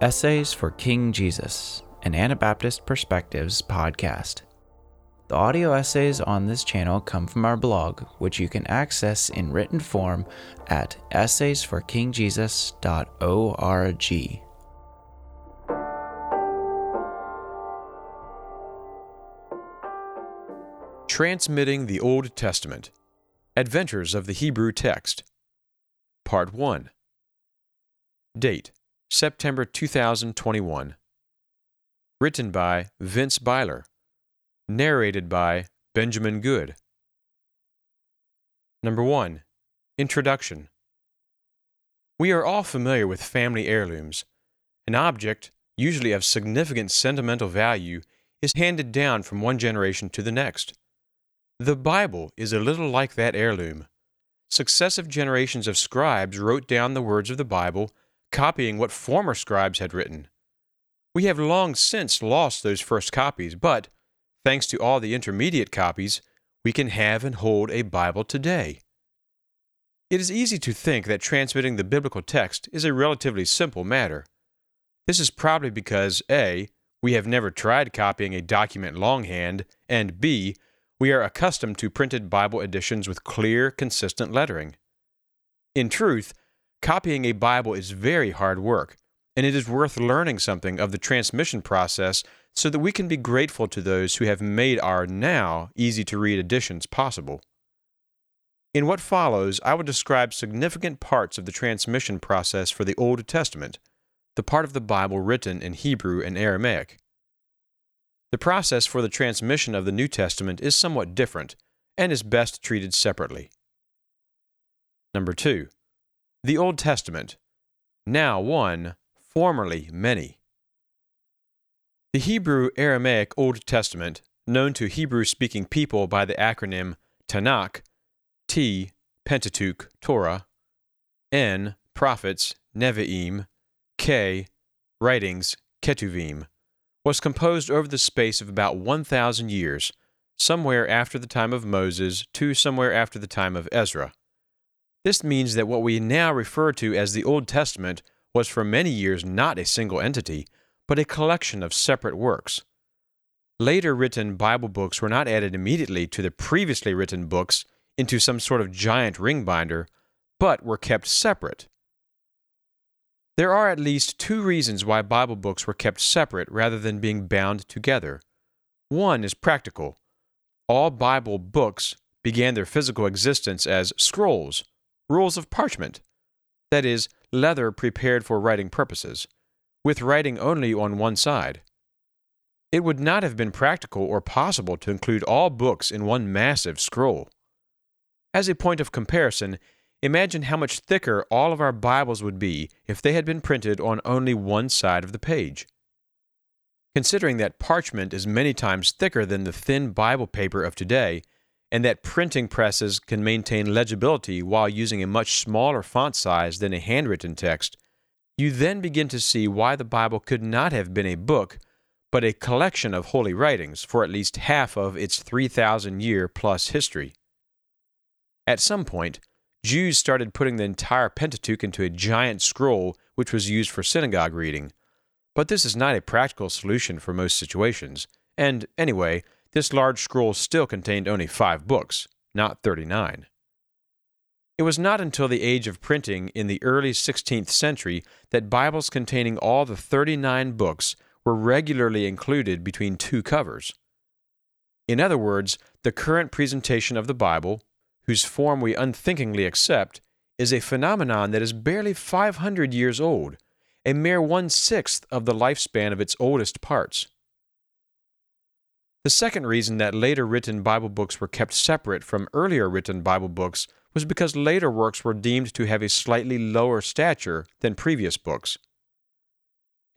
Essays for King Jesus, an Anabaptist Perspectives podcast. The audio essays on this channel come from our blog, which you can access in written form at essaysforkingjesus.org. Transmitting the Old Testament Adventures of the Hebrew Text Part 1 Date September 2021 Written by Vince Byler Narrated by Benjamin Good Number 1 Introduction We are all familiar with family heirlooms. An object, usually of significant sentimental value, is handed down from one generation to the next. The Bible is a little like that heirloom. Successive generations of scribes wrote down the words of the Bible, copying what former scribes had written. We have long since lost those first copies, but, thanks to all the intermediate copies, we can have and hold a Bible today. It is easy to think that transmitting the biblical text is a relatively simple matter. This is probably because A. We have never tried copying a document longhand, and B we are accustomed to printed Bible editions with clear, consistent lettering. In truth, copying a Bible is very hard work, and it is worth learning something of the transmission process so that we can be grateful to those who have made our now easy to read editions possible. In what follows, I will describe significant parts of the transmission process for the Old Testament, the part of the Bible written in Hebrew and Aramaic. The process for the transmission of the New Testament is somewhat different and is best treated separately. Number 2. The Old Testament, now one, formerly many. The Hebrew Aramaic Old Testament, known to Hebrew speaking people by the acronym Tanakh, T. Pentateuch, Torah, N. Prophets, Nevi'im, K. Writings, Ketuvim was composed over the space of about 1,000 years, somewhere after the time of Moses to somewhere after the time of Ezra. This means that what we now refer to as the Old Testament was for many years not a single entity, but a collection of separate works. Later written Bible books were not added immediately to the previously written books into some sort of giant ring binder, but were kept separate. There are at least two reasons why Bible books were kept separate rather than being bound together. One is practical. All Bible books began their physical existence as scrolls, rolls of parchment, that is, leather prepared for writing purposes, with writing only on one side. It would not have been practical or possible to include all books in one massive scroll. As a point of comparison, Imagine how much thicker all of our Bibles would be if they had been printed on only one side of the page. Considering that parchment is many times thicker than the thin Bible paper of today, and that printing presses can maintain legibility while using a much smaller font size than a handwritten text, you then begin to see why the Bible could not have been a book, but a collection of holy writings for at least half of its 3,000 year plus history. At some point, Jews started putting the entire Pentateuch into a giant scroll which was used for synagogue reading. But this is not a practical solution for most situations, and anyway, this large scroll still contained only five books, not 39. It was not until the age of printing in the early 16th century that Bibles containing all the 39 books were regularly included between two covers. In other words, the current presentation of the Bible, whose form we unthinkingly accept, is a phenomenon that is barely 500 years old, a mere one sixth of the lifespan of its oldest parts. The second reason that later written Bible books were kept separate from earlier written Bible books was because later works were deemed to have a slightly lower stature than previous books.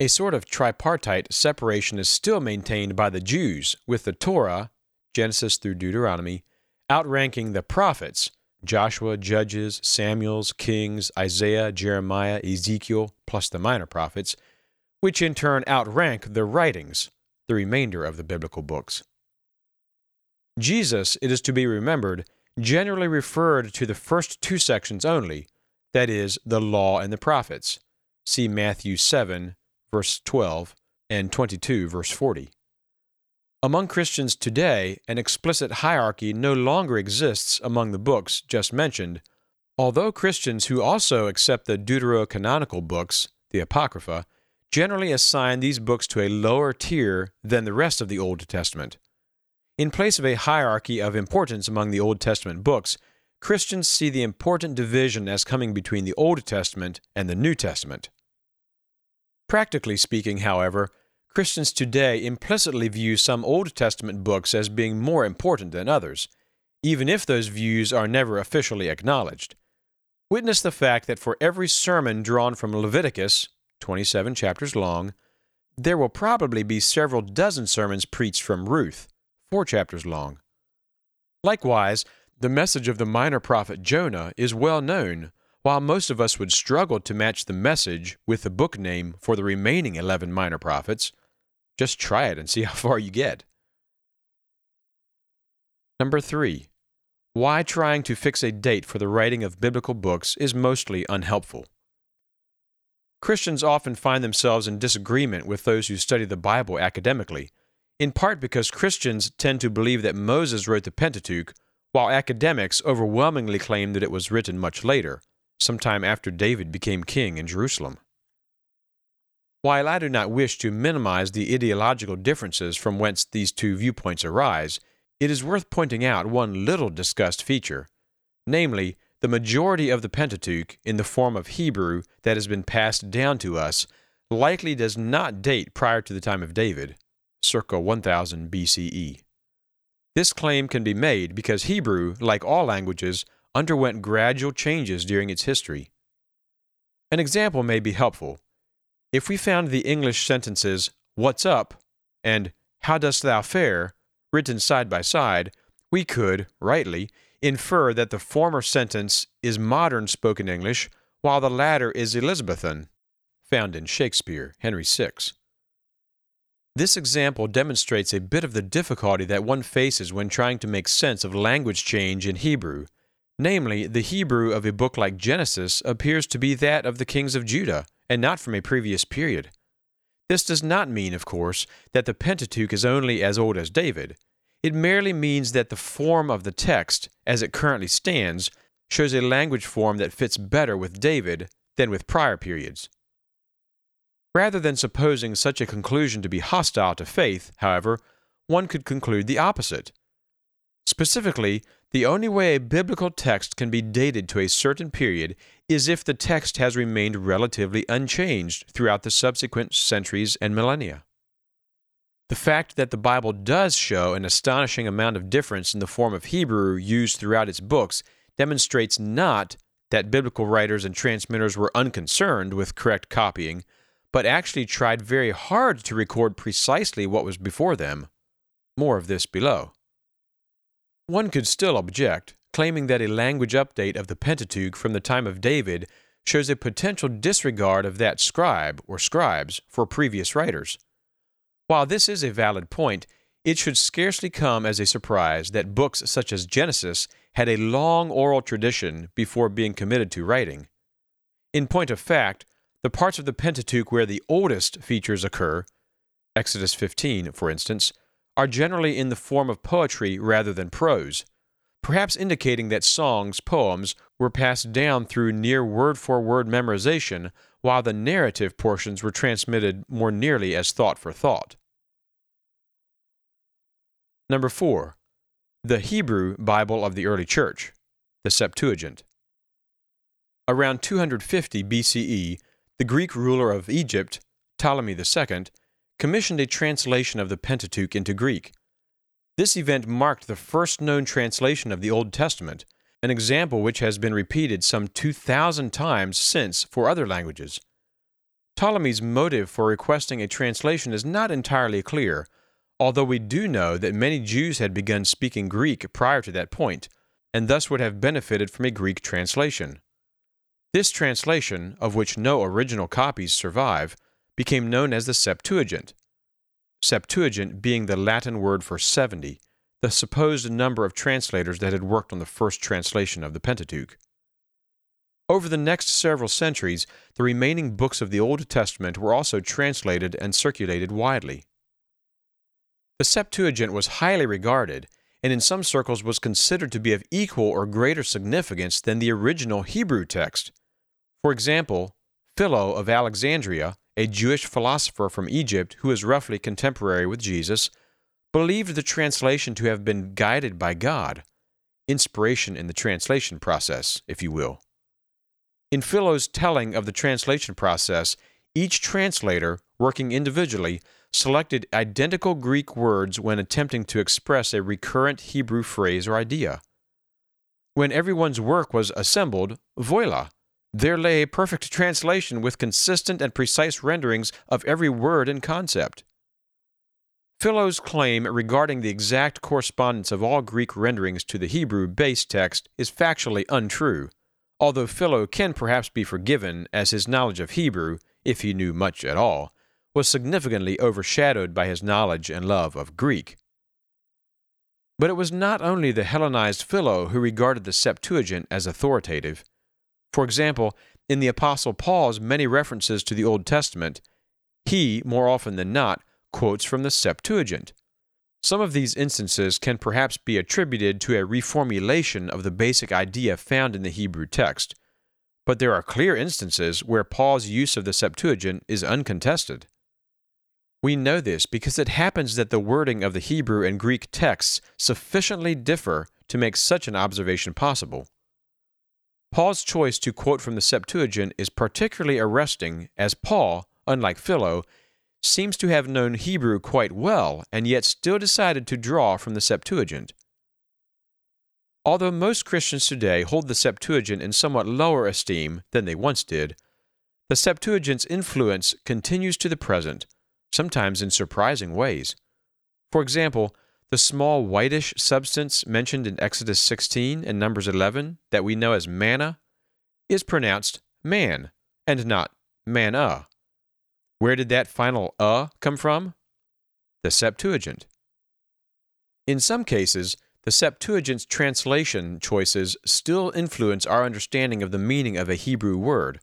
A sort of tripartite separation is still maintained by the Jews, with the Torah, Genesis through Deuteronomy, outranking the prophets Joshua, Judges, Samuel's, Kings, Isaiah, Jeremiah, Ezekiel, plus the minor prophets, which in turn outrank the writings, the remainder of the biblical books. Jesus, it is to be remembered, generally referred to the first two sections only, that is, the law and the prophets. See Matthew 7, verse 12, and 22, verse 40. Among Christians today, an explicit hierarchy no longer exists among the books just mentioned, although Christians who also accept the deuterocanonical books, the Apocrypha, generally assign these books to a lower tier than the rest of the Old Testament. In place of a hierarchy of importance among the Old Testament books, Christians see the important division as coming between the Old Testament and the New Testament. Practically speaking, however, Christians today implicitly view some Old Testament books as being more important than others, even if those views are never officially acknowledged. Witness the fact that for every sermon drawn from Leviticus, 27 chapters long, there will probably be several dozen sermons preached from Ruth, four chapters long. Likewise, the message of the minor prophet Jonah is well known, while most of us would struggle to match the message with the book name for the remaining 11 minor prophets. Just try it and see how far you get. Number 3. Why trying to fix a date for the writing of biblical books is mostly unhelpful. Christians often find themselves in disagreement with those who study the Bible academically in part because Christians tend to believe that Moses wrote the Pentateuch, while academics overwhelmingly claim that it was written much later, sometime after David became king in Jerusalem. While I do not wish to minimize the ideological differences from whence these two viewpoints arise, it is worth pointing out one little discussed feature, namely, the majority of the Pentateuch in the form of Hebrew that has been passed down to us likely does not date prior to the time of David circa 1000 BCE. This claim can be made because Hebrew, like all languages, underwent gradual changes during its history. An example may be helpful. If we found the English sentences, What's up? and How dost thou fare? written side by side, we could, rightly, infer that the former sentence is modern spoken English, while the latter is Elizabethan, found in Shakespeare, Henry VI. This example demonstrates a bit of the difficulty that one faces when trying to make sense of language change in Hebrew. Namely, the Hebrew of a book like Genesis appears to be that of the kings of Judah, and not from a previous period. This does not mean, of course, that the Pentateuch is only as old as David. It merely means that the form of the text, as it currently stands, shows a language form that fits better with David than with prior periods. Rather than supposing such a conclusion to be hostile to faith, however, one could conclude the opposite. Specifically, the only way a biblical text can be dated to a certain period is if the text has remained relatively unchanged throughout the subsequent centuries and millennia. The fact that the Bible does show an astonishing amount of difference in the form of Hebrew used throughout its books demonstrates not that biblical writers and transmitters were unconcerned with correct copying, but actually tried very hard to record precisely what was before them. More of this below. One could still object, claiming that a language update of the Pentateuch from the time of David shows a potential disregard of that scribe or scribes for previous writers. While this is a valid point, it should scarcely come as a surprise that books such as Genesis had a long oral tradition before being committed to writing. In point of fact, the parts of the Pentateuch where the oldest features occur, Exodus 15, for instance, are generally in the form of poetry rather than prose, perhaps indicating that songs, poems, were passed down through near word for word memorization, while the narrative portions were transmitted more nearly as thought for thought. Number 4. The Hebrew Bible of the Early Church, the Septuagint. Around 250 BCE, the Greek ruler of Egypt, Ptolemy II, commissioned a translation of the Pentateuch into Greek. This event marked the first known translation of the Old Testament, an example which has been repeated some 2,000 times since for other languages. Ptolemy's motive for requesting a translation is not entirely clear, although we do know that many Jews had begun speaking Greek prior to that point, and thus would have benefited from a Greek translation. This translation, of which no original copies survive, became known as the Septuagint. Septuagint being the Latin word for 70, the supposed number of translators that had worked on the first translation of the Pentateuch. Over the next several centuries, the remaining books of the Old Testament were also translated and circulated widely. The Septuagint was highly regarded, and in some circles was considered to be of equal or greater significance than the original Hebrew text. For example, Philo of Alexandria, a Jewish philosopher from Egypt who is roughly contemporary with Jesus, believed the translation to have been guided by God, inspiration in the translation process, if you will. In Philo's telling of the translation process, each translator, working individually, selected identical Greek words when attempting to express a recurrent Hebrew phrase or idea. When everyone's work was assembled, voila, there lay a perfect translation with consistent and precise renderings of every word and concept. Philo's claim regarding the exact correspondence of all Greek renderings to the Hebrew base text is factually untrue, although Philo can perhaps be forgiven as his knowledge of Hebrew, if he knew much at all, was significantly overshadowed by his knowledge and love of Greek. But it was not only the Hellenized Philo who regarded the Septuagint as authoritative. For example, in the Apostle Paul's many references to the Old Testament, he, more often than not, quotes from the Septuagint. Some of these instances can perhaps be attributed to a reformulation of the basic idea found in the Hebrew text, but there are clear instances where Paul's use of the Septuagint is uncontested. We know this because it happens that the wording of the Hebrew and Greek texts sufficiently differ to make such an observation possible. Paul's choice to quote from the Septuagint is particularly arresting, as Paul, unlike Philo, seems to have known Hebrew quite well and yet still decided to draw from the Septuagint. Although most Christians today hold the Septuagint in somewhat lower esteem than they once did, the Septuagint's influence continues to the present sometimes in surprising ways. For example, the small whitish substance mentioned in Exodus 16 and Numbers 11 that we know as manna is pronounced man and not manna. Where did that final uh come from? The Septuagint. In some cases, the Septuagint's translation choices still influence our understanding of the meaning of a Hebrew word.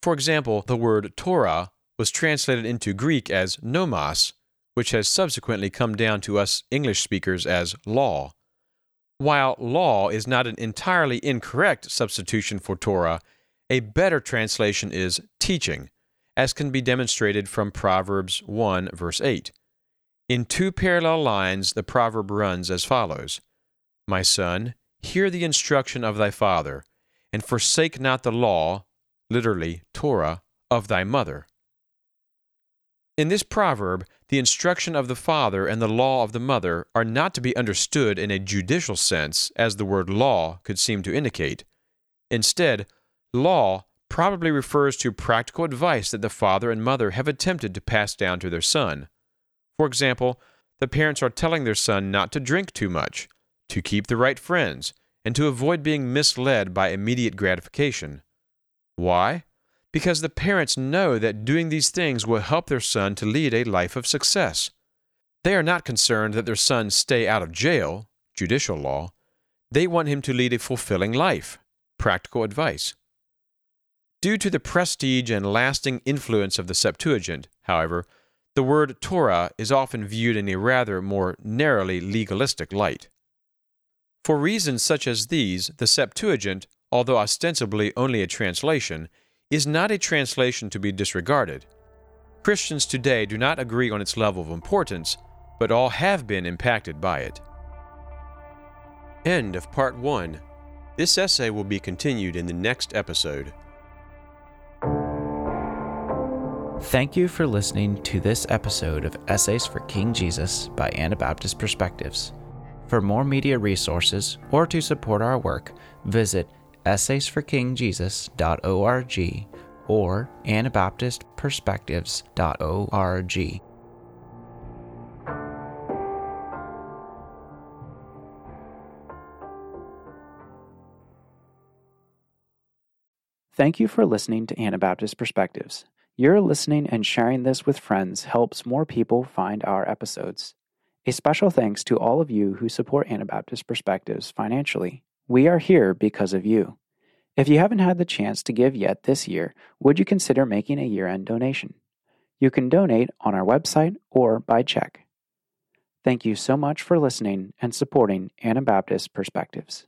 For example, the word Torah was translated into Greek as nomos, which has subsequently come down to us English speakers as law. While law is not an entirely incorrect substitution for Torah, a better translation is teaching, as can be demonstrated from Proverbs 1, verse 8. In two parallel lines, the proverb runs as follows My son, hear the instruction of thy father, and forsake not the law, literally, Torah, of thy mother. In this proverb, the instruction of the father and the law of the mother are not to be understood in a judicial sense, as the word law could seem to indicate. Instead, law probably refers to practical advice that the father and mother have attempted to pass down to their son. For example, the parents are telling their son not to drink too much, to keep the right friends, and to avoid being misled by immediate gratification. Why? Because the parents know that doing these things will help their son to lead a life of success. They are not concerned that their son stay out of jail, judicial law. They want him to lead a fulfilling life, practical advice. Due to the prestige and lasting influence of the Septuagint, however, the word Torah is often viewed in a rather more narrowly legalistic light. For reasons such as these, the Septuagint, although ostensibly only a translation, is not a translation to be disregarded. Christians today do not agree on its level of importance, but all have been impacted by it. End of Part 1. This essay will be continued in the next episode. Thank you for listening to this episode of Essays for King Jesus by Anabaptist Perspectives. For more media resources or to support our work, visit essaysforkingjesus.org or anabaptistperspectives.org. Thank you for listening to Anabaptist Perspectives. Your listening and sharing this with friends helps more people find our episodes. A special thanks to all of you who support Anabaptist Perspectives financially. We are here because of you. If you haven't had the chance to give yet this year, would you consider making a year end donation? You can donate on our website or by check. Thank you so much for listening and supporting Anabaptist Perspectives.